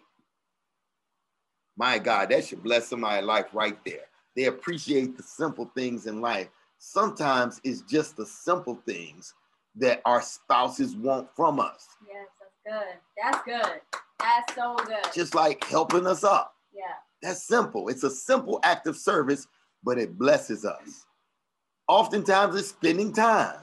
My God, that should bless somebody's life right there. They appreciate the simple things in life. Sometimes it's just the simple things that our spouses want from us, Yes, that's good. That's good. That's so good. just like helping us up. yeah. That's simple. It's a simple act of service, but it blesses us. Oftentimes, it's spending time.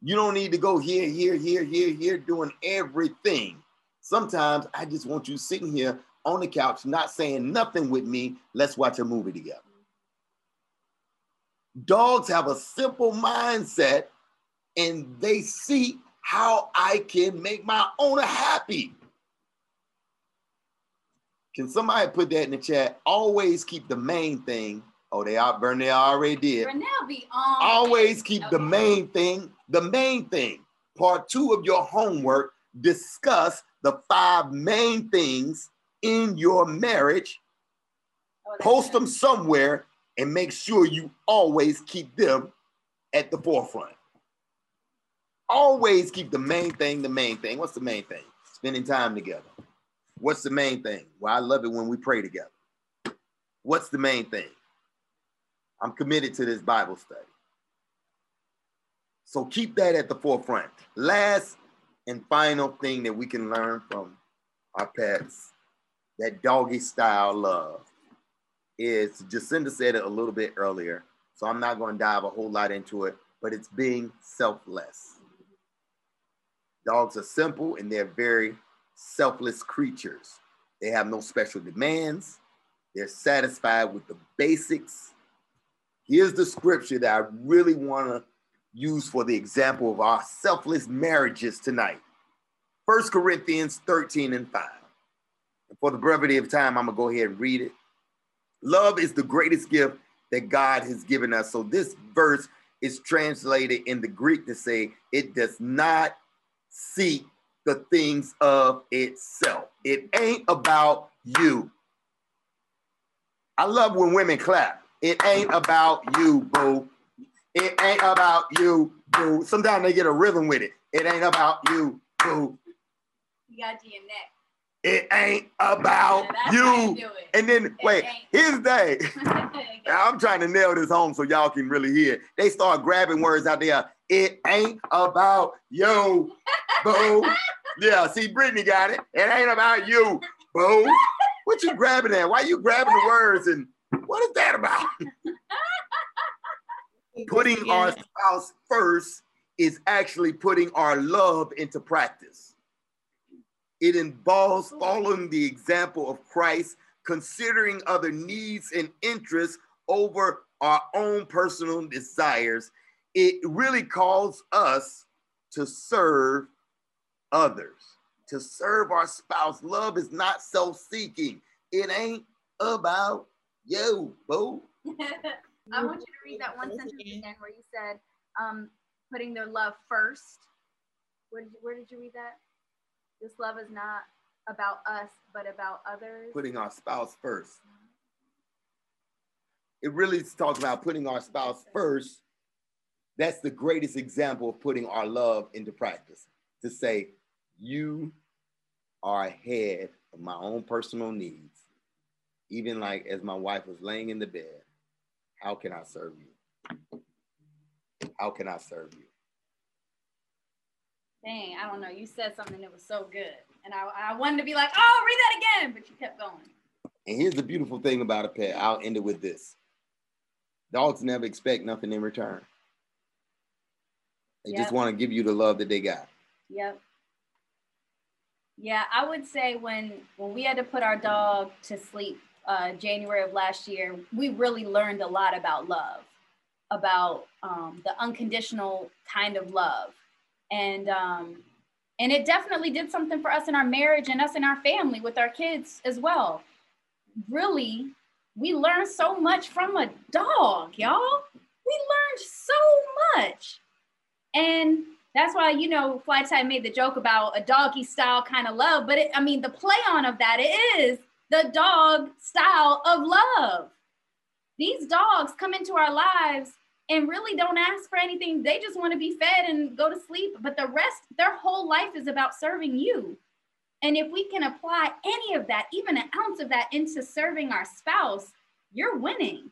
You don't need to go here, here, here, here, here, doing everything. Sometimes I just want you sitting here on the couch, not saying nothing with me. Let's watch a movie together. Dogs have a simple mindset and they see how I can make my owner happy. Can somebody put that in the chat? Always keep the main thing. Oh, they out, Bernell already did. Renell be on. Always keep the main thing, the main thing. Part two of your homework, discuss the five main things in your marriage. Oh, Post them somewhere and make sure you always keep them at the forefront. Always keep the main thing the main thing. What's the main thing? Spending time together. What's the main thing? Well, I love it when we pray together. What's the main thing? I'm committed to this Bible study. So keep that at the forefront. Last and final thing that we can learn from our pets, that doggy style love, is Jacinda said it a little bit earlier. So I'm not going to dive a whole lot into it, but it's being selfless. Dogs are simple and they're very selfless creatures. They have no special demands. They're satisfied with the basics. Here's the scripture that I really want to use for the example of our selfless marriages tonight. 1 Corinthians 13 and 5. And for the brevity of time, I'm going to go ahead and read it. Love is the greatest gift that God has given us. So this verse is translated in the Greek to say it does not seek the things of itself. It ain't about you. I love when women clap. It ain't about you, boo. It ain't about you, boo. Sometimes they get a rhythm with it. It ain't about you, boo. You got your neck. It ain't about you it. And then wait, here's the thing. I'm trying to nail this home so y'all can really hear. They start grabbing words out there. It ain't about you, boo. Yeah, see, Brittany got it. It ain't about you, boo. What you grabbing at? Why you grabbing the words? And what is that about? putting our spouse first is actually putting our love into practice. It involves following the example of Christ, considering other needs and interests over our own personal desires. It really calls us to serve others, to serve our spouse. Love is not self seeking, it ain't about you, boo. I want you to read that one sentence again where you said, um, putting their love first. Where did where did you read that? This love is not about us, but about others. Putting our spouse first. It really talks about putting our spouse first. That's the greatest example of putting our love into practice. To say, you are ahead of my own personal needs. Even like as my wife was laying in the bed, how can I serve you? How can I serve you? Dang, I don't know. You said something that was so good. And I, I wanted to be like, oh, read that again. But you kept going. And here's the beautiful thing about a pet. I'll end it with this. Dogs never expect nothing in return. They just want to give you the love that they got. Yep. Yeah, I would say when when we had to put our dog to sleep uh, January of last year, we really learned a lot about love, about um, the unconditional kind of love, and um, and it definitely did something for us in our marriage and us in our family with our kids as well. Really, we learned so much from a dog, y'all. We learned so much. And that's why, you know, Fly Type made the joke about a doggy style kind of love. But it, I mean, the play on of that is the dog style of love. These dogs come into our lives and really don't ask for anything. They just want to be fed and go to sleep. But the rest, their whole life is about serving you. And if we can apply any of that, even an ounce of that, into serving our spouse, you're winning.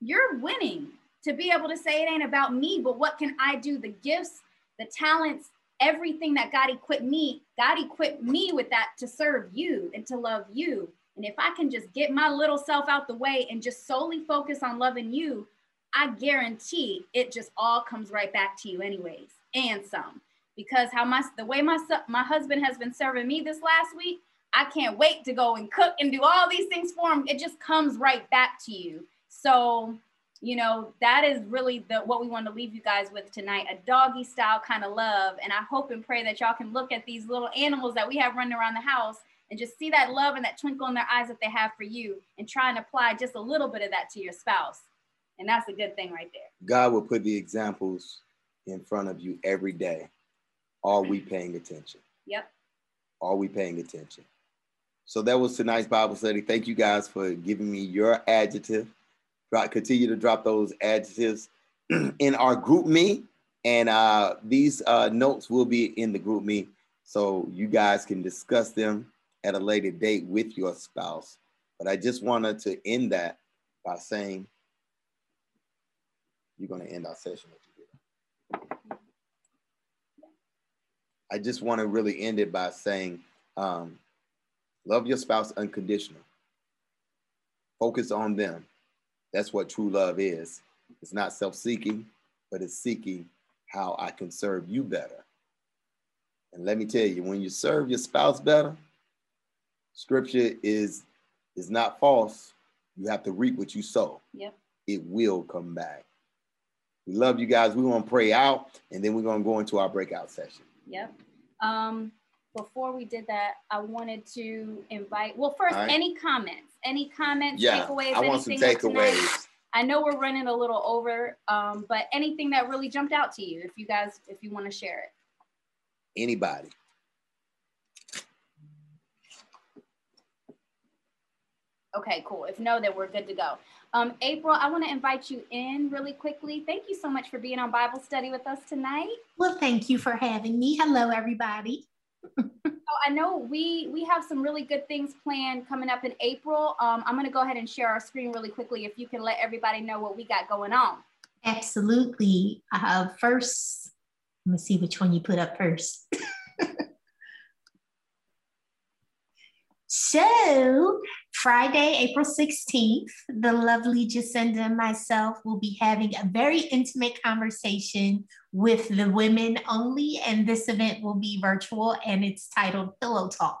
You're winning to be able to say it ain't about me, but what can I do? The gifts, the talents, everything that God equipped me, God equipped me with that to serve you and to love you. And if I can just get my little self out the way and just solely focus on loving you, I guarantee it just all comes right back to you, anyways, and some. because how my the way my my husband has been serving me this last week, I can't wait to go and cook and do all these things for him. It just comes right back to you. So, you know, that is really the what we want to leave you guys with tonight, a doggy style kind of love. And I hope and pray that y'all can look at these little animals that we have running around the house and just see that love and that twinkle in their eyes that they have for you and try and apply just a little bit of that to your spouse. And that's a good thing right there. God will put the examples in front of you every day. Are we paying attention? Yep. Are we paying attention? So that was tonight's Bible study. Thank you guys for giving me your adjective. Drop, continue to drop those adjectives in our GroupMe. And uh, these uh, notes will be in the GroupMe. So you guys can discuss them at a later date with your spouse. But I just wanted to end that by saying, you're going to end our session. I just want to really end it by saying, um, love your spouse unconditional. Focus on them. That's what true love is. It's not self seeking, but it's seeking how I can serve you better. And let me tell you, when you serve your spouse better, scripture is is not false. You have to reap what you sow. Yep. It will come back. We love you guys. We want to pray out, and then we're going to go into our breakout session. Yep. Um, before we did that, I wanted to invite. Well, first, right. any comments? Any comments? Yeah, takeaways? I want some anything takeaways. I know we're running a little over, um, but anything that really jumped out to you, if you guys, if you want to share it. Anybody? Okay, cool. If no, then we're good to go. Um, April, I want to invite you in really quickly. Thank you so much for being on Bible study with us tonight. Well, thank you for having me. Hello, everybody. So I know we we have some really good things planned coming up in April. Um, I'm going to go ahead and share our screen really quickly. If you can let everybody know what we got going on. Absolutely. Uh, first, let me see which one you put up first. so, Friday, April 16th, the lovely Jacinda and myself will be having a very intimate conversation with the women only. And this event will be virtual and it's titled Pillow Talk.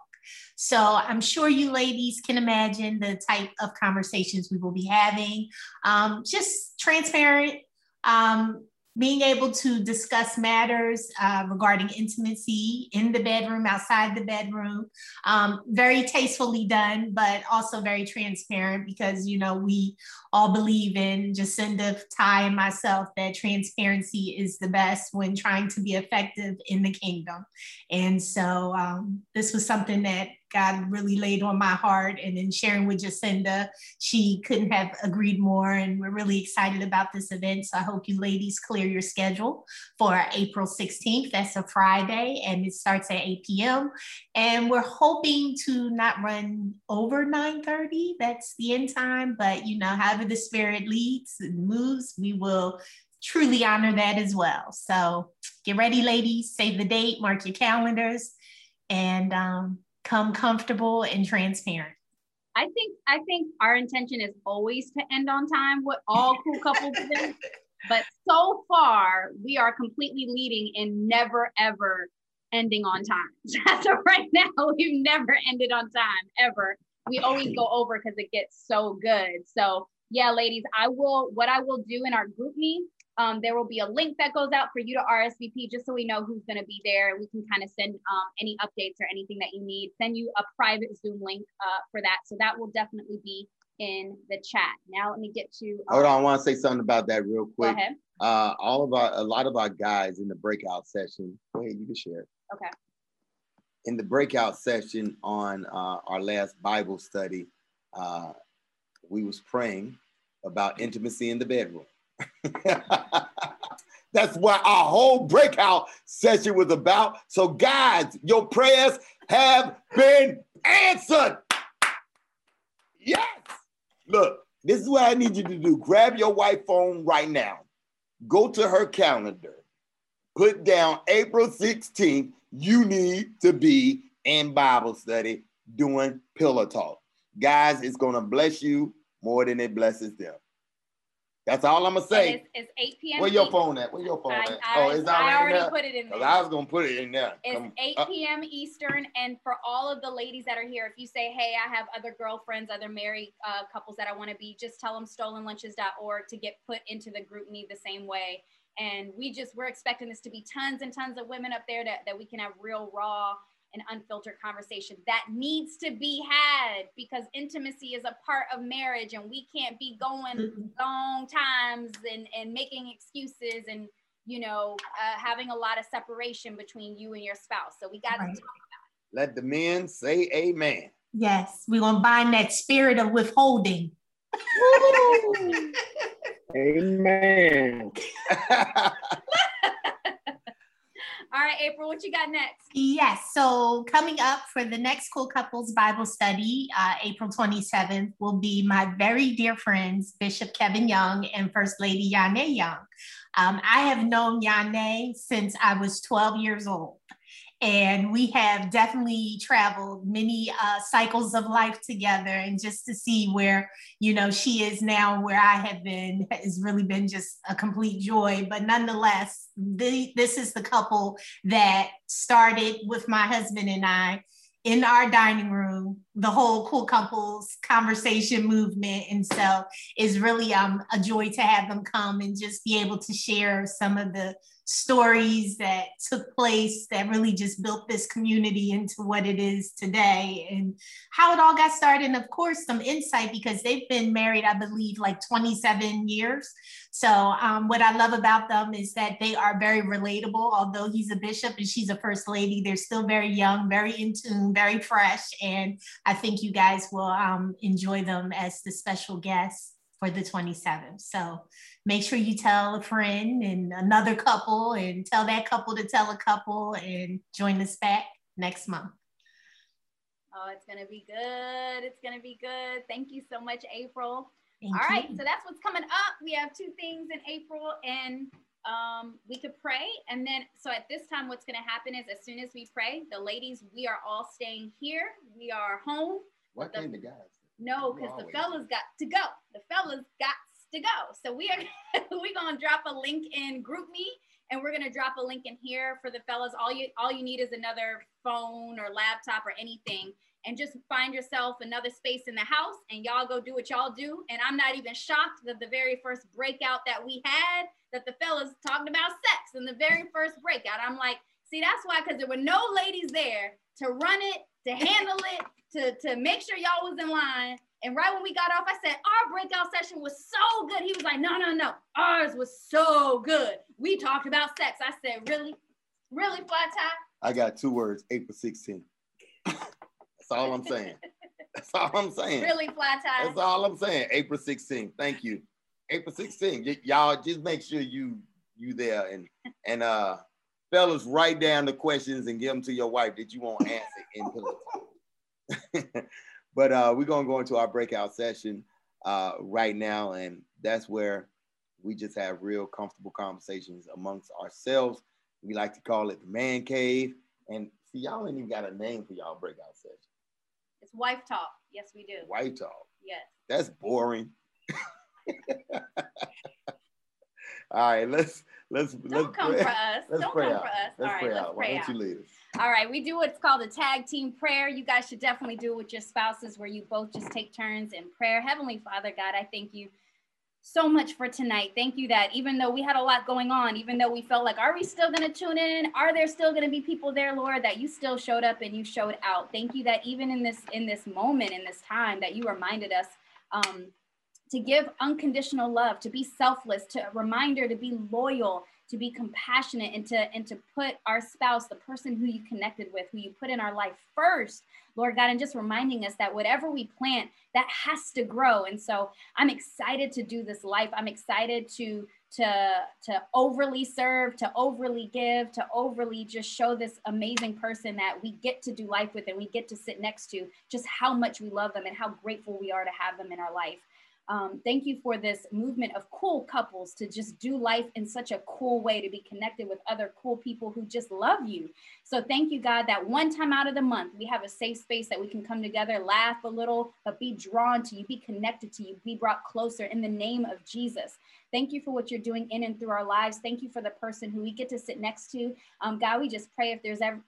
So I'm sure you ladies can imagine the type of conversations we will be having. Um, just transparent, um, being able to discuss matters uh, regarding intimacy in the bedroom, outside the bedroom. Um, very tastefully done, but also very transparent because, you know, we all believe in Jacinda, Ty, and myself that transparency is the best when trying to be effective in the kingdom. And so um, this was something that God really laid on my heart. And then sharing with Jacinda, she couldn't have agreed more. And we're really excited about this event. So I hope you ladies clear your schedule for April 16th. That's a Friday and it starts at 8 p.m. And we're hoping to not run over 9:30. That's the end time. But you know, however the spirit leads and moves, we will truly honor that as well. So get ready, ladies, save the date, mark your calendars, and um, come comfortable and transparent. I think I think our intention is always to end on time with all cool couples events. But so far, we are completely leading in never ever ending on time. so right now, we've never ended on time ever. We always go over because it gets so good. So yeah, ladies, I will. What I will do in our GroupMe, um, there will be a link that goes out for you to RSVP, just so we know who's going to be there. We can kind of send um, any updates or anything that you need. Send you a private Zoom link uh, for that. So that will definitely be in the chat. Now let me get to. Hold on, I want to say something about that real quick. Go ahead. Uh, all of our, a lot of our guys in the breakout session. Go ahead, you can share it. Okay. In the breakout session on uh, our last Bible study, uh, we was praying about intimacy in the bedroom. That's what our whole breakout session was about. So, guys, your prayers have been answered. Yes. Look, this is what I need you to do. Grab your white phone right now. Go to her calendar. Put down April 16th. You need to be in Bible study doing pillow talk. Guys, it's going to bless you more than it blesses them. That's all I'm gonna say. It's, it's 8 p.m. Where your phone at? Where your phone I- at? I- oh, it's I already there? put it in 'Cause there. I was gonna put it in there. It's Come- 8 uh, p.m. Eastern, and for all of the ladies that are here, if you say, "Hey, I have other girlfriends, other married uh, couples that I want to be," just tell them stolenlunches.org to get put into the GroupMe the same way. And we just we're expecting this to be tons and tons of women up there that that we can have real raw and unfiltered conversation that needs to be had because intimacy is a part of marriage and we can't be going long times and, and making excuses and you know uh, having a lot of separation between you and your spouse so we got to Right. talk Let the men say amen. Yes, we're gonna bind that spirit of withholding. Amen. all right april what you got next Yes, so coming up for the next Cool Couples Bible study, uh, April 27th, will be my very dear friends, Bishop Kevin Young and First Lady Yane Young. Um, I have known Yane since I was 12 years old. And we have definitely traveled many uh, cycles of life together. And just to see where, you know, she is now, where I have been, has really been just a complete joy. But nonetheless, the, this is the couple that started with my husband and I in our dining room, the whole cool couples conversation movement. And so it's really um, a joy to have them come and just be able to share some of the stories that took place that really just built this community into what it is today and how it all got started. And of course, some insight because they've been married, I believe, like 27 years. So, um, what I love about them is that they are very relatable. Although he's a bishop and she's a first lady, they're still very young, very in tune, very fresh. And I think you guys will um, enjoy them as the special guests for the 27th. So, make sure you tell a friend and another couple, and tell that couple to tell a couple, and join us back next month. oh it's gonna be good it's gonna be good thank you so much april Thank All right, you. so that's what's coming up. We have two things in April, and um, we could pray. And then, so at this time, what's going to happen is as soon as we pray, the ladies, we are all staying here. We are home. What The- can the guys? No, because the always fellas got to go. The fellas got to go. So we are we're gonna drop a link in GroupMe and we're gonna drop a link in here for the fellas. All you all you need is another phone or laptop or anything. And just find yourself another space in the house and y'all go do what y'all do. And I'm not even shocked that the very first breakout that we had, that the fellas talked about sex in the very first breakout. I'm like, see, that's why, because there were no ladies there to run it, to handle it, to, to make sure y'all was in line. And right when we got off, I said, Our breakout session was so good. He was like, No, no, no. Ours was so good. We talked about sex. I said, Really? Really, flat tie? I got two words, April 16th. That's all I'm saying. That's all I'm saying. Really, flat tie? That's all I'm saying. April 16th. Thank you. April 16th. Y- y'all just make sure you you there and and uh fellas write down the questions and give them to your wife that you won't answer in. but uh we're gonna go into our breakout session uh right now and that's where we just have real comfortable conversations amongst ourselves. We like to call it the man cave. And see, y'all ain't even got a name for y'all breakout session. It's wife talk. Yes, we do. Wife talk. Yes. That's boring. All right, let's let's Don't let's come pray. for us. Let's Don't pray come out. for us. Let's All right, pray let's out. pray Why don't you lead us? All right, we do what's called a tag team prayer. You guys should definitely do it with your spouses where you both just take turns in prayer. Heavenly Father, God, I thank you so much for tonight. Thank you that even though we had a lot going on, even though we felt like, are we still going to tune in? Are there still going to be people there, Lord, that you still showed up and you showed out? Thank you that even in this in this moment, in this time, that you reminded us um, to give unconditional love, to be selfless, to a reminder to be loyal, to be compassionate, and to and to put our spouse, the person who you connected with, who you put in our life first, Lord God, and just reminding us that whatever we plant, that has to grow. And so I'm excited to do this life. I'm excited to to to overly serve, to overly give, to overly just show this amazing person that we get to do life with and we get to sit next to, just how much we love them and how grateful we are to have them in our life. Um, thank you for this movement of cool couples to just do life in such a cool way, to be connected with other cool people who just love you. So thank you, God, that one time out of the month, we have a safe space that we can come together, laugh a little, but be drawn to you, be connected to you, be brought closer in the name of Jesus. Thank you for what you're doing in and through our lives. Thank you for the person who we get to sit next to. Um, God, we just pray if there's an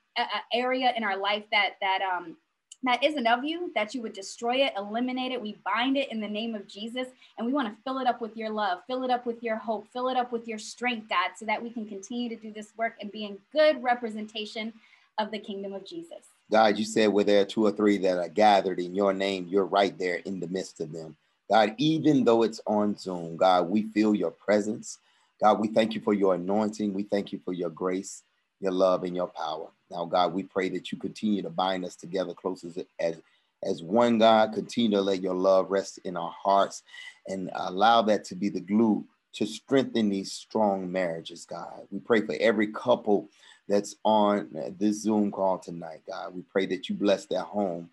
area in our life that that um, that isn't of you, that you would destroy it, eliminate it. We bind it in the name of Jesus. And we want to fill it up with your love, fill it up with your hope, fill it up with your strength, God, so that we can continue to do this work and be in good representation of the kingdom of Jesus. God, you said where there are two or three that are gathered in your name, you're right there in the midst of them. God, even though it's on Zoom, God, we feel your presence. God, we thank you for your anointing. We thank you for your grace, your love, and your power. Now, God, we pray that you continue to bind us together close as, as, as one God. Continue to let your love rest in our hearts and allow that to be the glue to strengthen these strong marriages, God. We pray for every couple that's on this Zoom call tonight, God. We pray that you bless their home,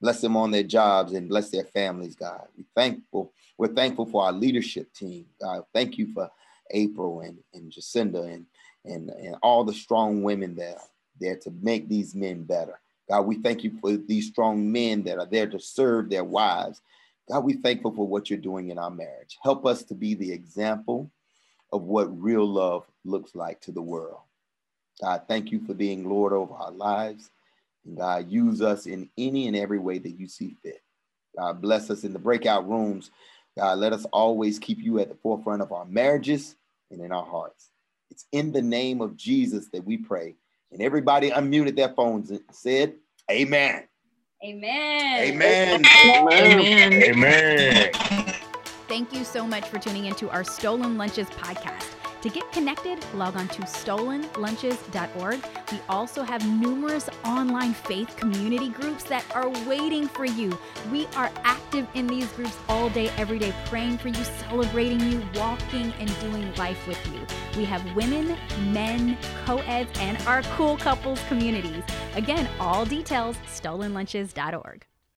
bless them on their jobs, and bless their families, God. We thankful. We're thankful for our leadership team, God. Thank you for April and, and Jacinda and, and, and all the strong women there there to make these men better. God, we thank you for these strong men that are there to serve their wives. God, we thankful for what you're doing in our marriage. Help us to be the example of what real love looks like to the world. God, thank you for being Lord over our lives. And God, use us in any and every way that you see fit. God, bless us in the breakout rooms. God, let us always keep you at the forefront of our marriages and in our hearts. It's in the name of Jesus that we pray. And everybody unmuted their phones and said, Amen. Amen. Amen. Amen. Amen. Thank you so much for tuning into our Stolen Lunches podcast. To get connected, log on to stolenlunches.org. We also have numerous online faith community groups that are waiting for you. We are active in these groups all day, every day, praying for you, celebrating you, walking and doing life with you. We have women, men, co-eds, and our cool couples communities. Again, all details, stolenlunches.org.